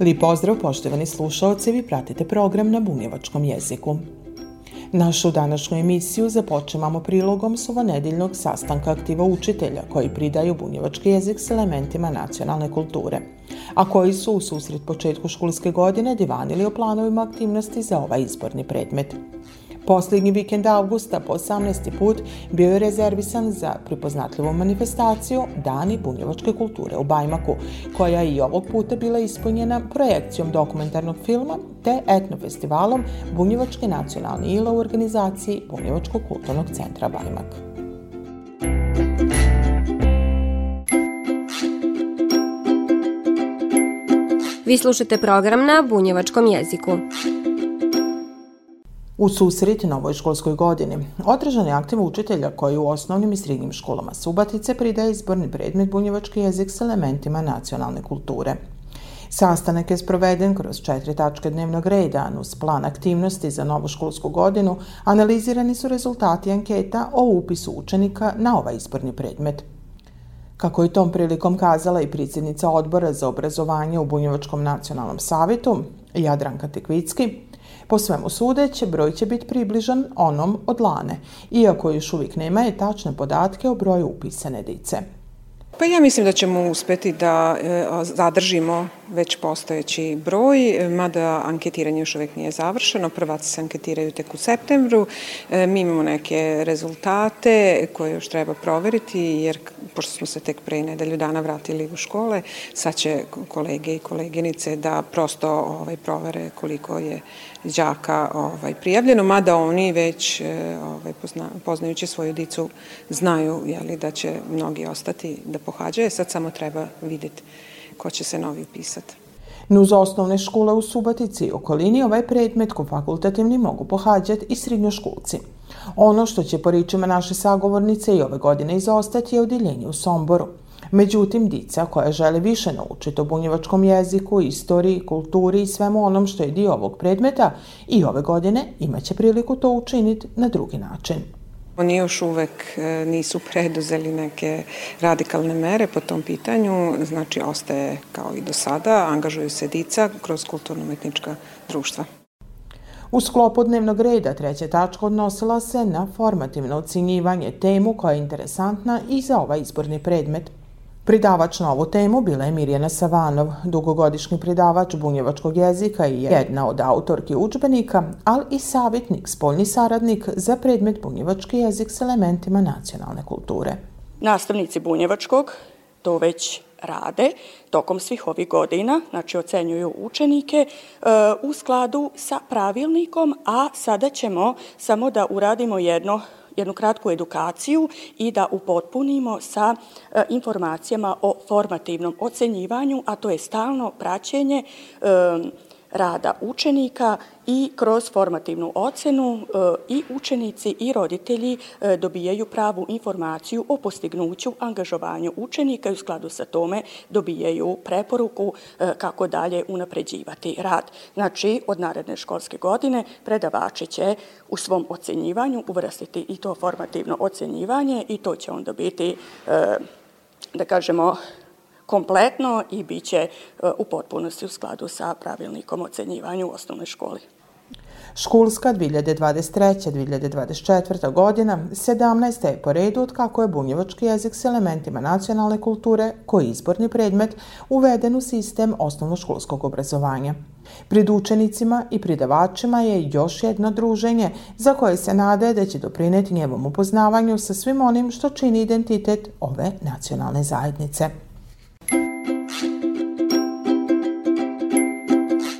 Lijep pozdrav poštovani slušalci, vi pratite program na bunjevačkom jeziku. Našu današnju emisiju započemamo prilogom sovanediljnog sastanka aktiva učitelja koji pridaju bunjevački jezik s elementima nacionalne kulture, a koji su u susret početku školske godine divanili o planovima aktivnosti za ovaj izborni predmet. Poslednji vikend avgusta po 18. put bio je rezervisan za pripoznatljivu manifestaciju Dani bunjevačke kulture u Bajmaku, koja je i ovog puta bila ispunjena projekcijom dokumentarnog filma te etnofestivalom Bunjevačke nacionalne ila u organizaciji Bunjevačkog kulturnog centra Bajmak. Vi slušate program na bunjevačkom jeziku. U susret novoj školskoj godini održan je aktiv učitelja koji u osnovnim i srednjim školama Subatice pridaje izborni predmet bunjevački jezik s elementima nacionalne kulture. Sastanak je sproveden kroz četiri tačke dnevnog reda, uz plan aktivnosti za novu školsku godinu, analizirani su rezultati anketa o upisu učenika na ovaj izborni predmet. Kako je tom prilikom kazala i predsjednica odbora za obrazovanje u Bunjevačkom nacionalnom savetu, Jadranka Tekvicki, Po svemu sudeće, broj će biti približan onom od Lane, iako još uvijek nema tačne podatke o broju upisane dice. Pa ja mislim da ćemo uspeti da e, zadržimo već postojeći broj, mada anketiranje još uvek nije završeno. Prvaci se anketiraju tek u septembru. E, mi imamo neke rezultate koje još treba proveriti, jer pošto smo se tek pre nedelju dana vratili u škole, sad će kolege i koleginice da prosto ovaj, provere koliko je đaka ovaj, prijavljeno, mada oni već e, ovaj, pozna, poznajući svoju dicu znaju jeli, da će mnogi ostati da pohađaju, sad samo treba videti ko će se novi upisati. Nuz osnovne škole u Subatici i okolini ovaj predmet ko fakultativni mogu pohađati i srednjoškolci. Ono što će po ričima naše sagovornice i ove godine izostati je odjeljenje u Somboru. Međutim, dica koja žele više naučiti o bunjevačkom jeziku, istoriji, kulturi i svemu onom što je dio ovog predmeta i ove godine imaće priliku to učiniti na drugi način. Oni još uvek e, nisu preduzeli neke radikalne mere po tom pitanju, znači ostaje kao i do sada, angažuju se dica kroz kulturno-umetnička društva. U sklopu dnevnog reda treća tačka odnosila se na formativno ocenjivanje temu koja je interesantna i za ovaj izborni predmet. Pridavač na ovu temu bila je Mirjana Savanov, dugogodišnji pridavač bunjevačkog jezika i jedna od autorki učbenika, ali i savjetnik, spoljni saradnik za predmet bunjevački jezik s elementima nacionalne kulture. Nastavnici bunjevačkog to već rade tokom svih ovih godina, znači ocenjuju učenike e, u skladu sa pravilnikom, a sada ćemo samo da uradimo jedno jednu kratku edukaciju i da upotpunimo sa e, informacijama o formativnom ocenjivanju, a to je stalno praćenje e, rada učenika i kroz formativnu ocenu e, i učenici i roditelji e, dobijaju pravu informaciju o postignuću, angažovanju učenika i u skladu sa tome dobijaju preporuku e, kako dalje unapređivati rad. Znači, od naredne školske godine predavači će u svom ocenjivanju uvrstiti i to formativno ocenjivanje i to će onda biti da kažemo kompletno i bit će e, u potpunosti u skladu sa pravilnikom ocenjivanju u osnovnoj školi. Školska 2023-2024 godina 17. je po redu od kako je bunjevački jezik s elementima nacionalne kulture, koji je izborni predmet, uveden u sistem osnovnoškolskog obrazovanja. Pred učenicima i pridavačima je još jedno druženje za koje se nade da će doprineti njevom upoznavanju sa svim onim što čini identitet ove nacionalne zajednice.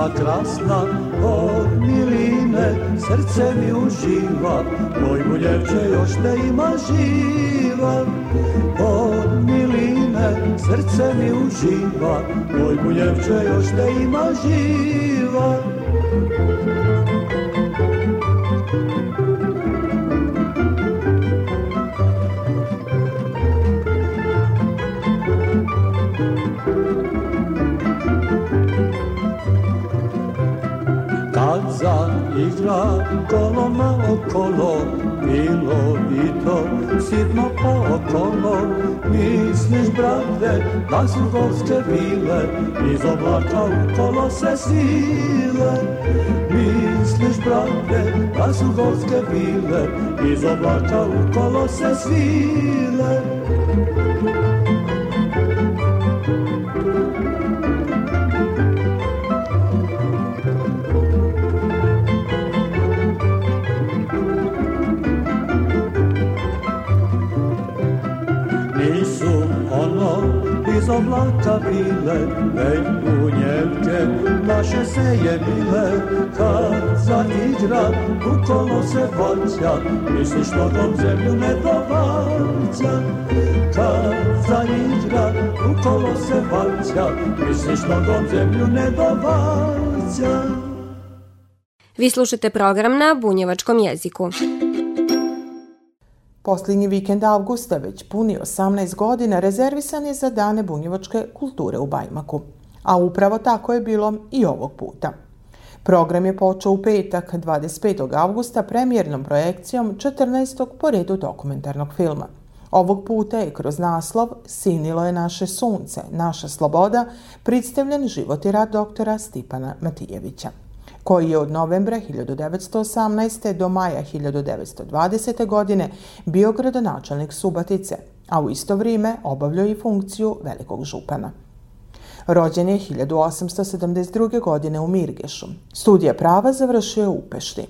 Pisma krasna od miline srce mi uživa. Moj buljevče još te ima živa. Od miline srce mi uživa. Moj buljevče još te ima živa igra kolo na okolo Bilo bi to. Sitno pa okolo Misliš, brate, da su gorske vile Iz oblaka u kolo se sile. Misliš, brate, da su gorske vile Iz oblaka u kolo se svile oblaka bile, već bunjevke naše se je bile, kad zaigra kolo se vaća, misliš nogom zemlju ne dovaća. Kad zaigra kolo se vaća, misliš nogom zemlju ne dovaća. Vi slušate program na bunjevačkom jeziku. Posljednji vikend avgusta, već puni 18 godina, rezervisan je za dane bunjevačke kulture u Bajmaku. A upravo tako je bilo i ovog puta. Program je počeo u petak 25. avgusta premijernom projekcijom 14. po redu dokumentarnog filma. Ovog puta je kroz naslov Sinilo je naše sunce, naša sloboda, predstavljen život i rad doktora Stipana Matijevića koji je od novembra 1918. do maja 1920. godine bio gradonačelnik Subatice, a u isto vrijeme obavljao i funkciju velikog župana. Rođen je 1872. godine u Mirgešu. Studija prava završio je u Pešti.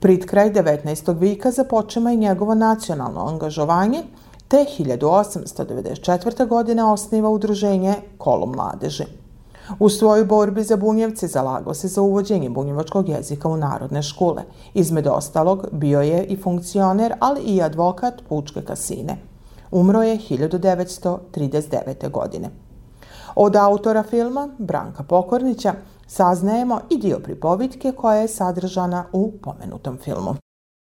Prit kraj 19. vika započema i njegovo nacionalno angažovanje, te 1894. godine osniva udruženje Kolo mladeži. U svojoj borbi za bunjevce zalagao se za uvođenje bunjevačkog jezika u narodne škole. Između ostalog bio je i funkcioner, ali i advokat Pučke kasine. Umro je 1939. godine. Od autora filma, Branka Pokornića, saznajemo i dio pripovitke koja je sadržana u pomenutom filmu.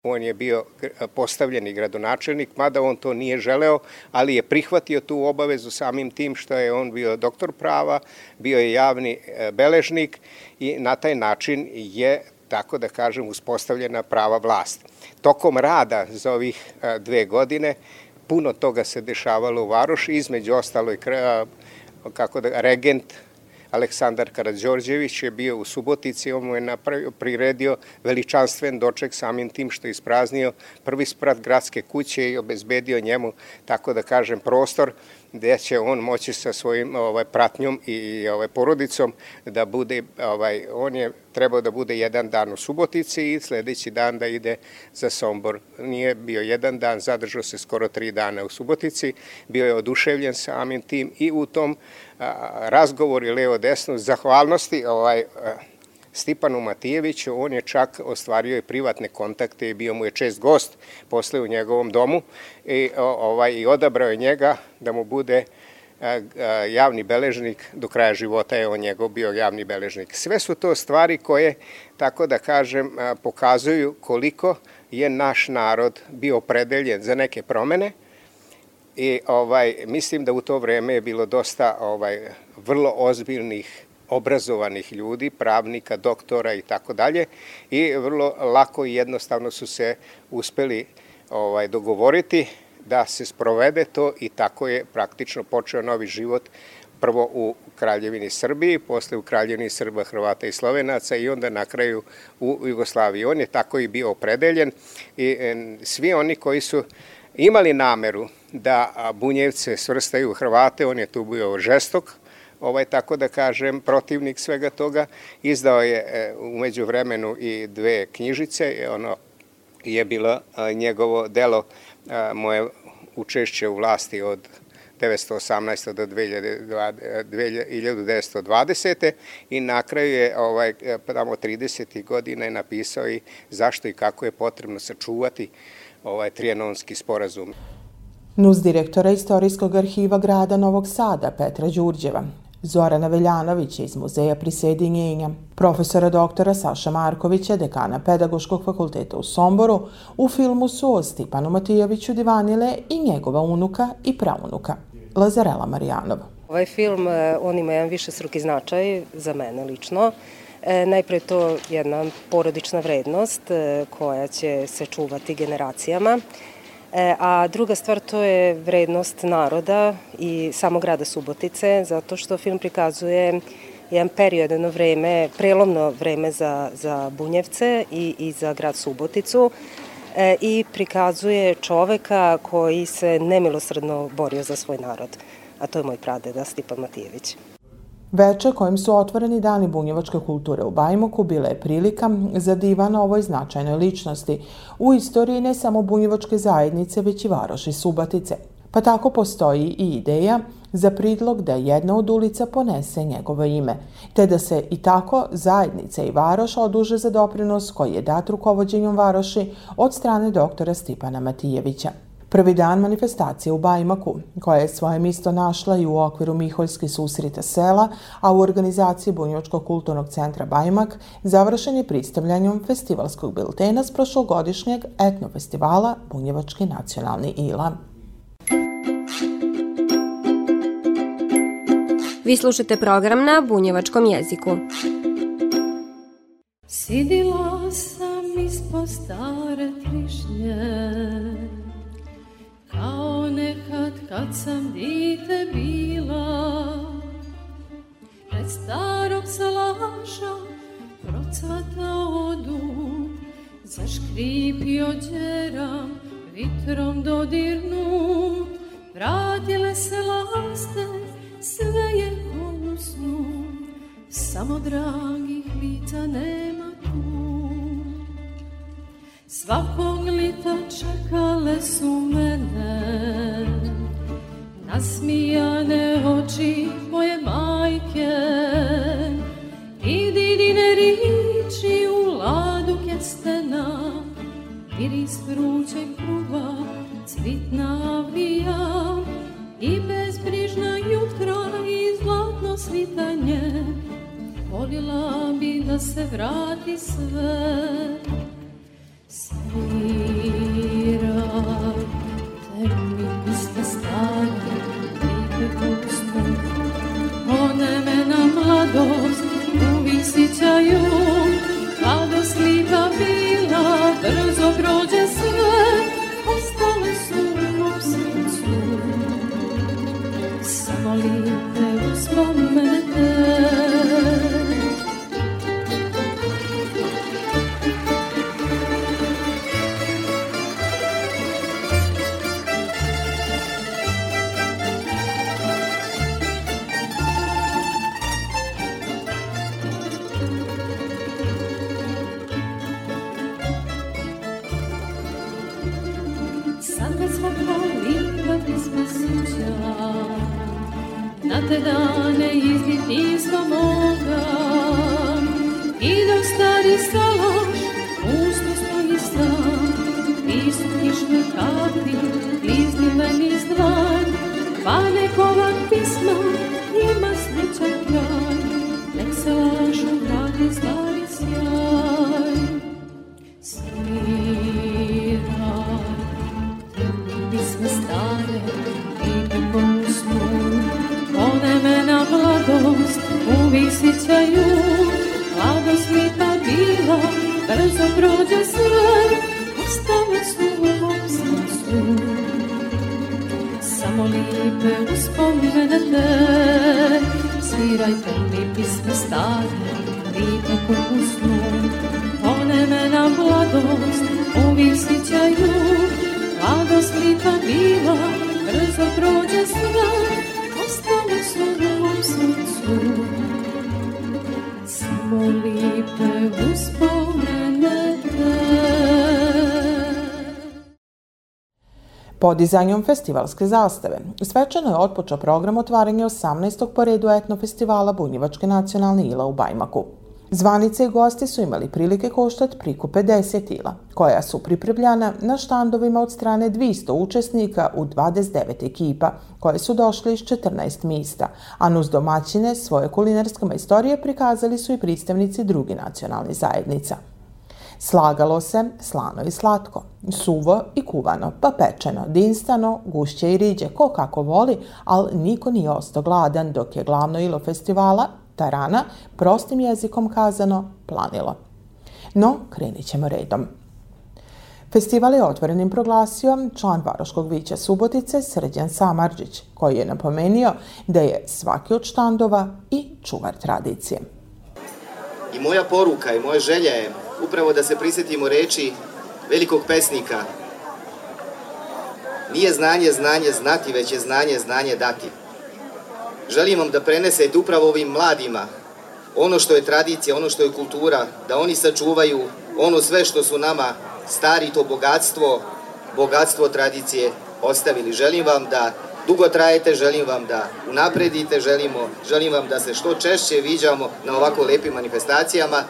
On je bio postavljeni gradonačelnik, mada on to nije želeo, ali je prihvatio tu obavezu samim tim što je on bio doktor prava, bio je javni e, beležnik i na taj način je tako da kažem, uspostavljena prava vlast. Tokom rada za ovih e, dve godine puno toga se dešavalo u Varoši, između ostalo i kako da, regent Aleksandar Karadžorđević je bio u Subotici, on mu je napravio, priredio veličanstven doček samim tim što je ispraznio prvi sprat gradske kuće i obezbedio njemu, tako da kažem, prostor gde će on moći sa svojim ovaj pratnjom i ovaj porodicom da bude ovaj on je trebao da bude jedan dan u Subotici i sledeći dan da ide za Sombor. Nije bio jedan dan, zadržao se skoro tri dana u Subotici, bio je oduševljen samim tim i u tom razgovori levo desno zahvalnosti ovaj Stipanu Matijeviću, on je čak ostvario i privatne kontakte i bio mu je čest gost posle u njegovom domu i, ovaj, i odabrao je njega da mu bude javni beležnik, do kraja života je on njegov bio javni beležnik. Sve su to stvari koje, tako da kažem, pokazuju koliko je naš narod bio opredeljen za neke promene i ovaj mislim da u to vreme je bilo dosta ovaj vrlo ozbiljnih obrazovanih ljudi, pravnika, doktora i tako dalje i vrlo lako i jednostavno su se uspeli ovaj dogovoriti da se sprovede to i tako je praktično počeo novi život prvo u Kraljevini Srbiji, posle u Kraljevini Srba, Hrvata i Slovenaca i onda na kraju u Jugoslaviji. On je tako i bio opredeljen i svi oni koji su imali nameru da Bunjevce svrstaju u Hrvate, on je tu bio žestok, ovaj, tako da kažem, protivnik svega toga. Izdao je e, umeđu vremenu i dve knjižice, ono je bilo njegovo delo moje učešće u vlasti od 1918. do 1920. i na kraju je ovaj, tamo 30. godina je napisao i zašto i kako je potrebno sačuvati ovaj trijanonski sporazum. Nuz direktora Istorijskog arhiva grada Novog Sada Petra Đurđeva, Zorana Veljanovića iz Muzeja prisedinjenja, profesora doktora Saša Markovića, dekana Pedagoškog fakulteta u Somboru, u filmu su o Stipanu Matijeviću divanile i njegova unuka i praunuka. Lazarela Marijanova. Ovaj film, e, on ima jedan više sruki značaj za mene lično. E, najpre je to jedna porodična vrednost e, koja će se čuvati generacijama. E, a druga stvar to je vrednost naroda i samog grada Subotice, zato što film prikazuje jedan period, jedno vreme, prelomno vreme za, za Bunjevce i, i za grad Suboticu e, i prikazuje čoveka koji se nemilosredno borio za svoj narod, a to je moj pradeda Stipan Matijević. Veče kojim su otvoreni dani bunjevačke kulture u Bajmoku bila je prilika za divana ovoj značajnoj ličnosti u istoriji ne samo bunjevačke zajednice, već i varoši Subatice. Pa tako postoji i ideja za pridlog da jedna od ulica ponese njegovo ime, te da se i tako zajednica i varoš oduže za doprinos koji je dat rukovodđenjom varoši od strane doktora Stipana Matijevića. Prvi dan manifestacije u Bajmaku, koja je svoje misto našla i u okviru Miholjske susrita sela, a u organizaciji Bunjočkog kulturnog centra Bajmak, završen je pristavljanjem festivalskog biltena s prošlogodišnjeg etnofestivala Bunjevački nacionalni ila. Vi slušate program na bunjevačkom jeziku. Sidila sam ispod stare sam dite bila. Pred starog salaša procvatao dud Zaškripio djeram vitrom dodirnut Vratile se laste, sve je ko snu. Samo dragih lica nema Svakog lita čekale su mene Nasmijane oči moje majke. I didine riči u ladu kestena Miris vrućeg kruva cvitna avlija I bezbrižna jutra i zlatno svitanje Volila bi da se vrati sve. Mladost te dane izdi pismo moga. I dok stari salaš te Svirajte mi pisme stare, lijepe kako snu One me na mladost uvijek sjećaju Mladost mi ta bila, brzo prođe sve Ostale su u srcu. Samo lipe uspomene Podizanjem festivalske zastave, svečano je otpočeo program otvaranja 18. po redu etnofestivala Bunjevačke nacionalne ila u Bajmaku. Zvanice i gosti su imali prilike koštati priko 50 ila, koja su pripremljana na štandovima od strane 200 učesnika u 29 ekipa, koje su došli iz 14 mista, a nuz domaćine svoje kulinarske majstorije prikazali su i predstavnici drugi nacionalnih zajednica. Slagalo se slano i slatko, suvo i kuvano, pa pečeno, dinstano, gušće i riđe, ko kako voli, ali niko nije ostao gladan dok je glavno ilo festivala tarana, prostim jezikom kazano, planilo. No, krenit ćemo redom. Festival je otvorenim proglasio član Varoškog vića Subotice Srđan Samarđić, koji je napomenio da je svaki od štandova i čuvar tradicije. I moja poruka i moja želja je upravo da se prisjetimo reči velikog pesnika Nije znanje znanje znati, već je znanje znanje dati. Želim vam da prenesete upravo ovim mladima ono što je tradicija, ono što je kultura, da oni sačuvaju ono sve što su nama stari to bogatstvo, bogatstvo tradicije ostavili. Želim vam da dugo trajete, želim vam da unapredite, želimo, želim vam da se što češće viđamo na ovako lepim manifestacijama.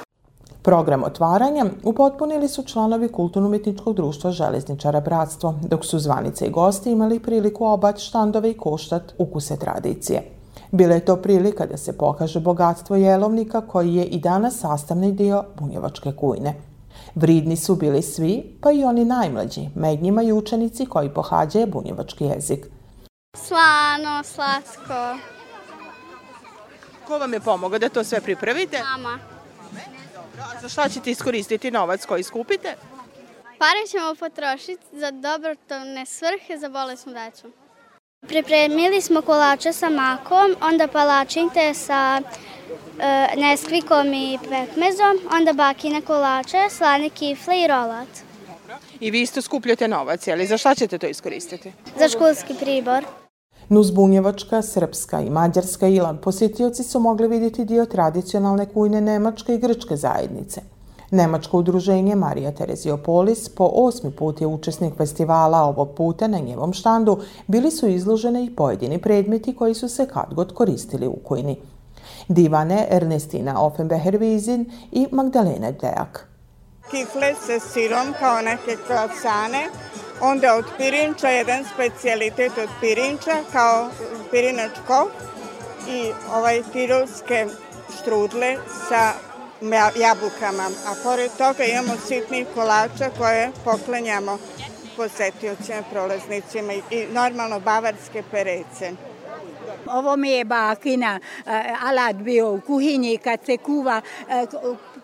Program otvaranja upotpunili su članovi Kulturno-umetničkog društva Železničara Bratstvo, dok su zvanice i gosti imali priliku obać štandove i koštat ukuse tradicije. Bila je to prilika da se pokaže bogatstvo jelovnika koji je i danas sastavni dio bunjevačke kujne. Vridni su bili svi, pa i oni najmlađi, med njima i učenici koji pohađaju bunjevački jezik. Slano, slatko. Ko vam je pomogao da to sve pripravite? Mama. A za šta ćete iskoristiti novac koji skupite? Pare ćemo potrošiti za dobrotvorne svrhe za bolesnu decu. Pripremili smo kolače sa makom, onda palačinte sa e, neskvikom i pekmezom, onda bakine kolače, slane kifle i rolat. I vi isto skupljate novac, jeli? Za šta ćete to iskoristiti? Za školski pribor. Nuzbunjevačka, srpska i mađarska ila posjetioci su mogli vidjeti dio tradicionalne kujne nemačke i grčke zajednice. Nemačko udruženje Marija Tereziopolis po osmi put je učesnik festivala, ovog puta na njevom štandu bili su izložene i pojedini predmeti koji su se kad god koristili u kujni. Divane Ernestina Offenbeher-Vizin i Magdalena Dejak. Kifle sa sirom kao neke krocane, onda od pirinča, jedan specijalitet od pirinča kao pirinačko i ovaj tirolske štrudle sa jabukama, a pored toga imamo sitnih kolača koje poklenjamo posetiocima, prolaznicima i normalno bavarske perece. Ovo mi je bakina alat bio u kuhinji kad se kuva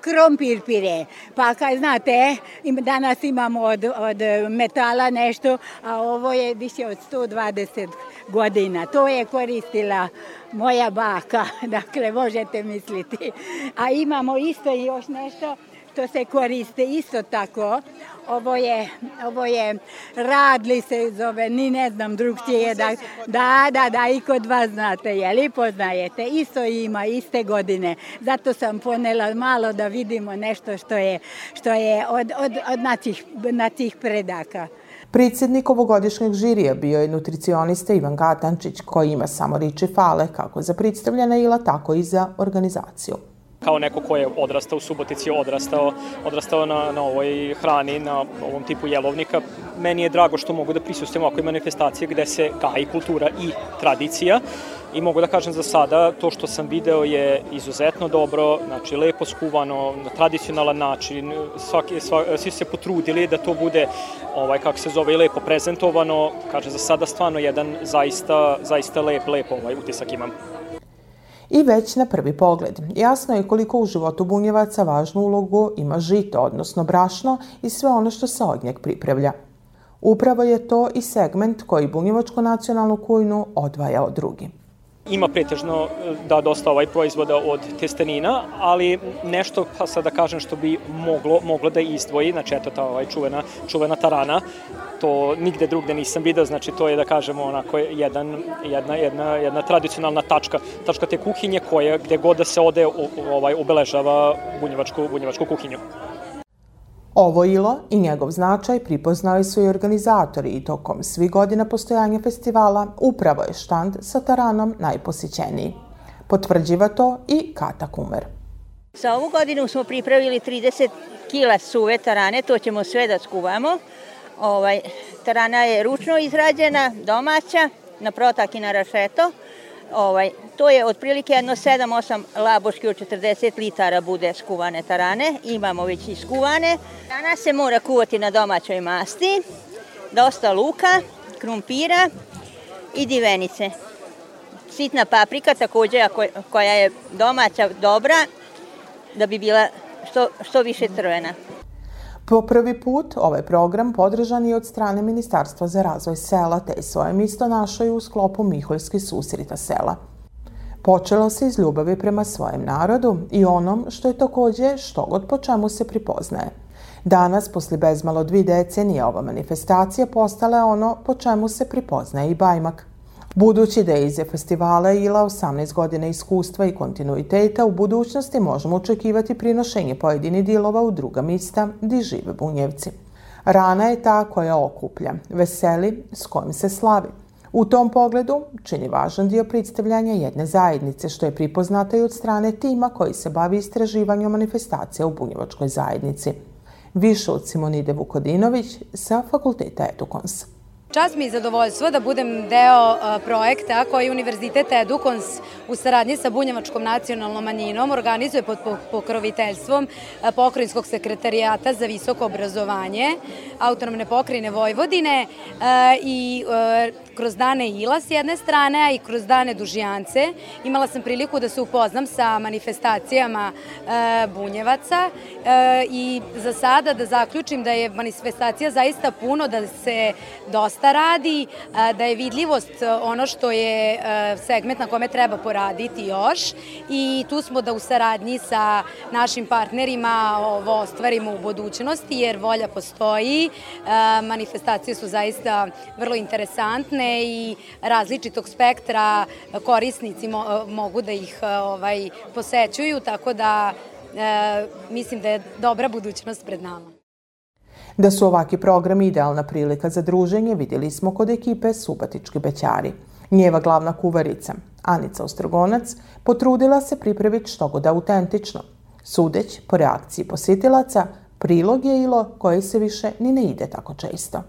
krompir pire. Pa kad znate, danas imamo od, od metala nešto, a ovo je više od 120 godina. To je koristila moja baka, dakle možete misliti. A imamo isto još nešto što se koriste isto tako. Ovo je, ovo je radli se zove, ni ne znam drugčije. Da, da, da, da, i kod vas znate, je li poznajete? Isto ima, iste godine. Zato sam ponela malo da vidimo nešto što je, što je od, od, od naših, naših predaka. Predsjednik ovogodišnjeg žirija bio je nutricionista Ivan Katančić, koji ima samo riči fale kako za predstavljena ila, tako i za organizaciju kao neko ko je odrastao u Subotici, odrastao, odrastao na, na ovoj hrani, na ovom tipu jelovnika, meni je drago što mogu da prisustujem ovakvoj manifestacije gde se gaji kultura i tradicija i mogu da kažem za sada to što sam video je izuzetno dobro, znači lepo skuvano, na tradicionalan način, svaki, svaki, svi se potrudili da to bude, ovaj, kako se zove, lepo prezentovano, kaže za sada stvarno jedan zaista, zaista lep, lep ovaj utisak imam. I već na prvi pogled, jasno je koliko u životu bunjevaca važnu ulogu ima žito, odnosno brašno i sve ono što se od njeg pripravlja. Upravo je to i segment koji bunjevačku nacionalnu kujnu odvaja od drugim. Ima pretežno e, da dosta ovaj proizvoda od testenina, ali nešto, pa sad da kažem, što bi moglo, moglo da izdvoji, znači eto ta ovaj čuvena, čuvena tarana, to nigde drugde nisam video, znači to je da kažemo onako jedan, jedna, jedna, jedna tradicionalna tačka, tačka te kuhinje koja gde god da se ode ovaj, obeležava bunjevačku, bunjevačku kuhinju. Ovo ilo i njegov značaj pripoznali su i organizatori i tokom svih godina postojanja festivala upravo je štand sa taranom najposjećeniji. Potvrđiva to i Kata Kumer. Za ovu godinu smo pripravili 30 kila suve tarane, to ćemo sve da skuvamo. Ovaj, tarana je ručno izrađena, domaća, na protak i na rašeto. Ovaj, to je otprilike jedno 7-8 laboški od 40 litara bude skuvane tarane. Imamo već i skuvane. Tarana se mora kuvati na domaćoj masti, dosta luka, krumpira i divenice. Sitna paprika takođe koja je domaća, dobra, da bi bila što, što više crvena. Po prvi put ovaj program podržan je od strane Ministarstva za razvoj sela, te je svoje misto našao u sklopu Miholjski susrita sela. Počelo se iz ljubavi prema svojem narodu i onom što je takođe što god po čemu se pripoznaje. Danas, posle bezmalo dvi decenije, ova manifestacija postala je ono po čemu se pripoznaje i Bajmak – Budući da je iz festivala ila 18 godina iskustva i kontinuiteta, u budućnosti možemo očekivati prinošenje pojedini dilova u druga mista gdje žive bunjevci. Rana je ta koja okuplja, veseli s kojim se slavi. U tom pogledu čini važan dio predstavljanja jedne zajednice, što je pripoznata i od strane tima koji se bavi istraživanjem manifestacija u bunjevačkoj zajednici. Više od Simonide Vukodinović sa Fakulteta Edukons. Čast mi je zadovoljstvo da budem deo projekta koji Univerzitet Edukons u saradnji sa Bunjevačkom nacionalnom manjinom organizuje pod pokroviteljstvom Pokrajinskog sekretarijata za visoko obrazovanje autonomne pokrajine Vojvodine i kroz dane Ila s jedne strane, a i kroz dane Dužijance. Imala sam priliku da se upoznam sa manifestacijama Bunjevaca i za sada da zaključim da je manifestacija zaista puno, da se dosta radi, da je vidljivost ono što je segment na kome treba poraditi još i tu smo da u saradnji sa našim partnerima ovo ostvarimo u budućnosti jer volja postoji, manifestacije su zaista vrlo interesantne i različitog spektra korisnici mogu da ih ovaj, posećuju, tako da mislim da je dobra budućnost pred nama. Da su ovaki programi idealna prilika za druženje vidjeli smo kod ekipe Subatički bećari. Njeva glavna kuvarica, Anica Ostrogonac, potrudila se pripraviti što god autentično. Sudeć po reakciji posjetilaca, prilog je ilo koje se više ni ne ide tako često.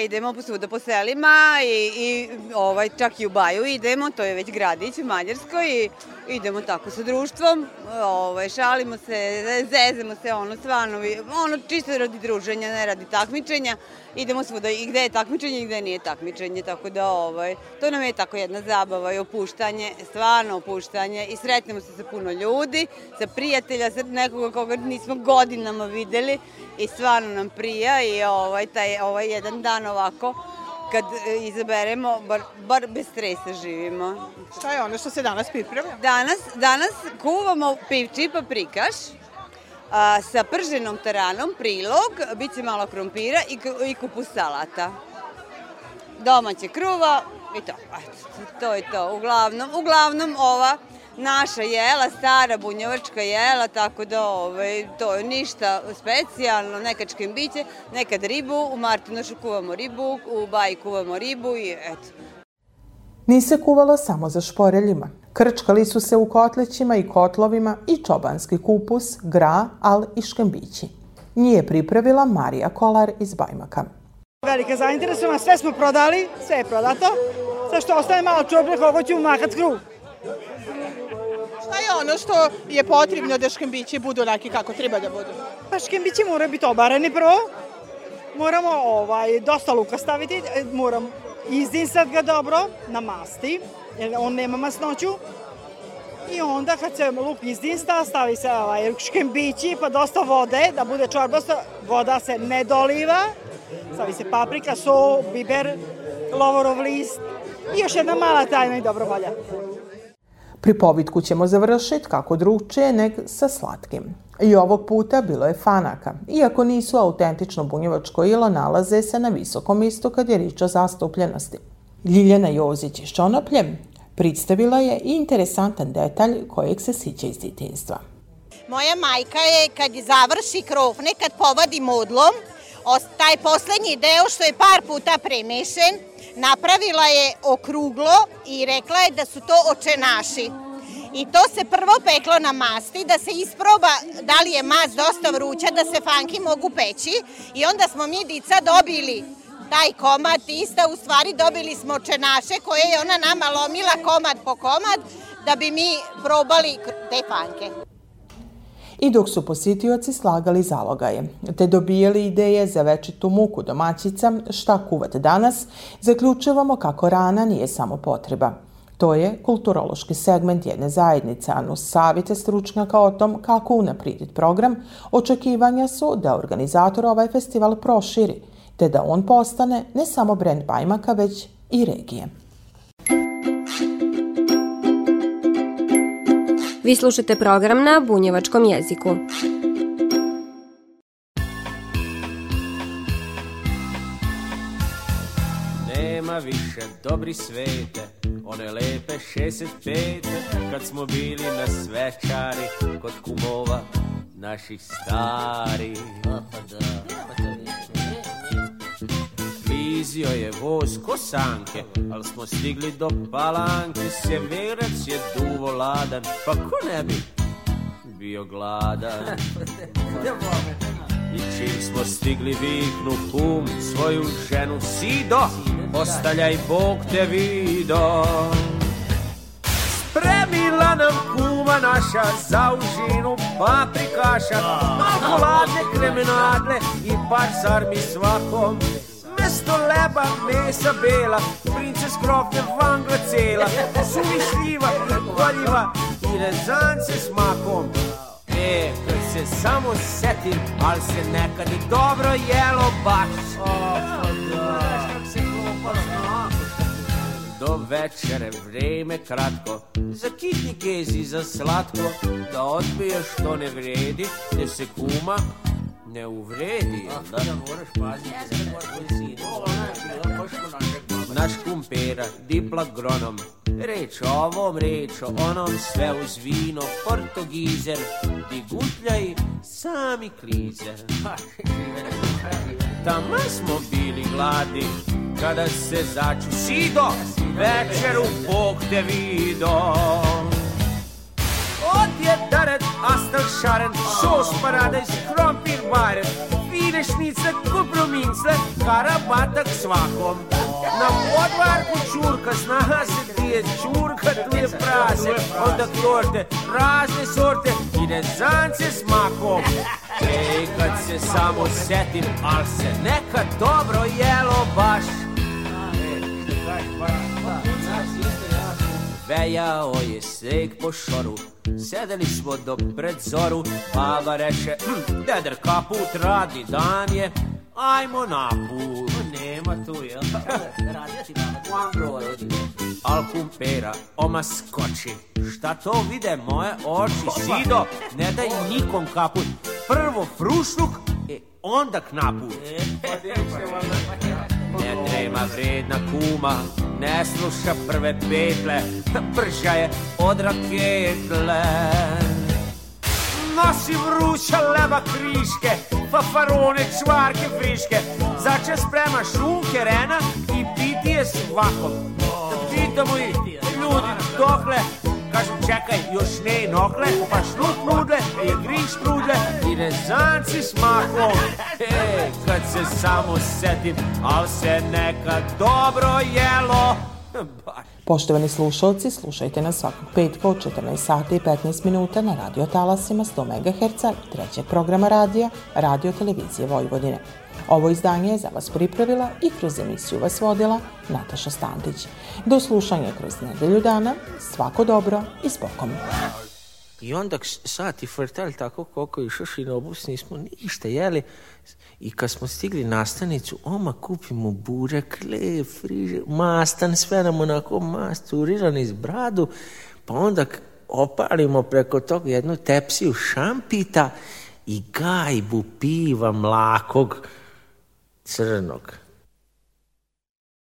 Idemo svuda po selima i, i ovaj, čak i u Baju idemo, to je već gradić u Mađarskoj i idemo tako sa društvom, ovaj, šalimo se, zezemo se, ono, stvarno, ono, čisto radi druženja, ne radi takmičenja, idemo svuda i gde je takmičenje i gde nije takmičenje, tako da, ovaj, to nam je tako jedna zabava i opuštanje, stvarno opuštanje i sretnemo se sa puno ljudi, sa prijatelja, sa nekoga koga nismo godinama videli i stvarno nam prija i ovaj, taj, ovaj jedan dan ovako, kad e, izaberemo, bar, bar bez stresa živimo. Šta je ono što se danas priprema? Danas, danas kuvamo pivči paprikaš a, sa prženom taranom, prilog, bit će malo krompira i, i kupus salata. Domaće kruva i to. To je to. Uglavnom, uglavnom ova naša jela, stara bunjevačka jela, tako da ovaj, to je ništa specijalno, nekad škembiće, nekad ribu, u Martinošu kuvamo ribu, u Baji kuvamo ribu i eto. Nise kuvalo samo za šporeljima. Krčkali su se u kotlićima i kotlovima i čobanski kupus, gra, al i škembići. Nije pripravila Marija Kolar iz Bajmaka. Velika zainteresovana, sve smo prodali, sve je prodato. Sve što ostaje malo čobre, kogo ću mahat kruh. Šta je ono što je potrebno da škembići budu onaki kako treba da budu? Pa škembići moraju biti obarani prvo. Moramo ovaj, dosta luka staviti, e, moram izdinsati ga dobro na masti, jer on nema masnoću. I onda kad se luk izdinsta, stavi se ovaj, škembići, pa dosta vode, da bude čorbasto. Voda se ne doliva. Stavi se paprika, so, biber, lovorov list i još jedna mala tajna i dobro volja. Pri povitku ćemo završiti kako drugčije neg sa slatkim. I ovog puta bilo je fanaka. Iako nisu autentično bunjevačko ilo, nalaze se na visokom istu kad je rič o zastupljenosti. Ljiljana Jozić iz Čonoplje predstavila je interesantan detalj kojeg se sića iz djetinstva. Moja majka je kad završi krofne, kad povadi modlom, taj poslednji deo što je par puta premešen, napravila je okruglo i rekla je da su to očenaši. I to se prvo peklo na masti, da se isproba da li je mast dosta vruća, da se fanki mogu peći. I onda smo mi dica dobili taj komad ista, u stvari dobili smo čenaše koje je ona nama lomila komad po komad da bi mi probali te fanke. I dok su posjetioci slagali zalogaje, te dobijali ideje za večitu muku domaćica, šta kuvati danas, zaključujemo kako rana nije samo potreba. To je kulturološki segment jedne zajednice, a nos savite stručnjaka o tom kako unapriditi program, očekivanja su da organizator ovaj festival proširi, te da on postane ne samo brend Bajmaka, već i regije. Vi slušate program na bunjevačkom jeziku. Nema više dobri svete, one lepe 65 kad smo bili na svečari kod kumova naših stari. Pa da, pa da Vizio je voz kosanke, al smo stigli do palanke, severac je duvo ladan, pa ko ne bi bio gladan? I čim smo stigli viknu kum svoju ženu Sido, ostaljaj Bog te vido. Spremila nam kuma naša za užinu paprikaša, malo ladne kremenadle i par sarmi svakom mesto leba, mesa bela, princes krofne vangla cela, suvi šljiva i koljiva i rezance s makom. E, kad se samo setim, al se nekad i dobro jelo baš. O, pa da. Do večere vreme kratko, za kitni kezi, za slatko, da odbiješ što ne vredi, te se kuma ne uvredi. Da, da moraš paziti. Naš kumpera, dipla gronom, reč o ovom, reč o onom, sve uz vino, portogizer, di gutljaj, sami klizer. Tamo smo bili gladi, kada se začu sido, večeru Bog te je darec, astel šaren, šoš paradeš, krompir varen, filešnice, kompromince, karabatak s vakom. Na podvarku čurka, snaga se ti je čurka, tu je prase, onda kjorte, razne sorte in ezance s makom. Ej, kad se samo setim, al se nekad dobro jelo baš. Ej, kaj pa? Vejao je sneg po šoru, sedeli smo do predzoru, baba reče, hm, deder kaput radi dan je, ajmo na put. Nema tu, jel? Radio ti baba. Al kumpera, oma skoči, šta to vide moje oči, sido, ne daj nikom kaput, prvo frušluk, e onda knaput. Ne trema vredna kuma, ne sluša prve petle, brža je od raketle. Nosi vruća leba kriške, fafarone, čvarke friške, zače sprema šunke rena i piti je svakom. Pitamo ih, ljudi, dokle, Kažem, čekaj, još ne nokle, pa šnut nudle, je griš trudle i rezanci s makom. E, kad se samo setim, al se nekad dobro jelo. Poštovani slušalci, slušajte nas svakog petka od 14 sati i 15 minuta na radio talasima 100 MHz trećeg programa radija Radio Televizije Vojvodine. Ovo izdanje je za vas pripravila i kroz emisiju vas vodila Nataša Stantić. Do slušanja kroz nedelju dana, svako dobro i spokom. I onda sati frtalj tako koliko išoš i na obus nismo ništa jeli. I kad smo stigli na stanicu, oma kupimo burek, le, friže, mastan, sve nam onako masturiran iz bradu, pa onda opalimo preko toga jednu tepsiju šampita i gajbu piva mlakog crnog.